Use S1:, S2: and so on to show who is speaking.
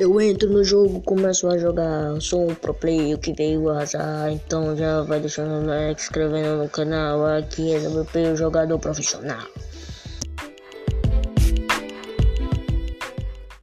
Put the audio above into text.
S1: Eu entro no jogo, começo a jogar. Sou um pro player que veio arrasar. Então já vai deixando o like, inscrevendo no canal. Aqui é o meu jogador profissional.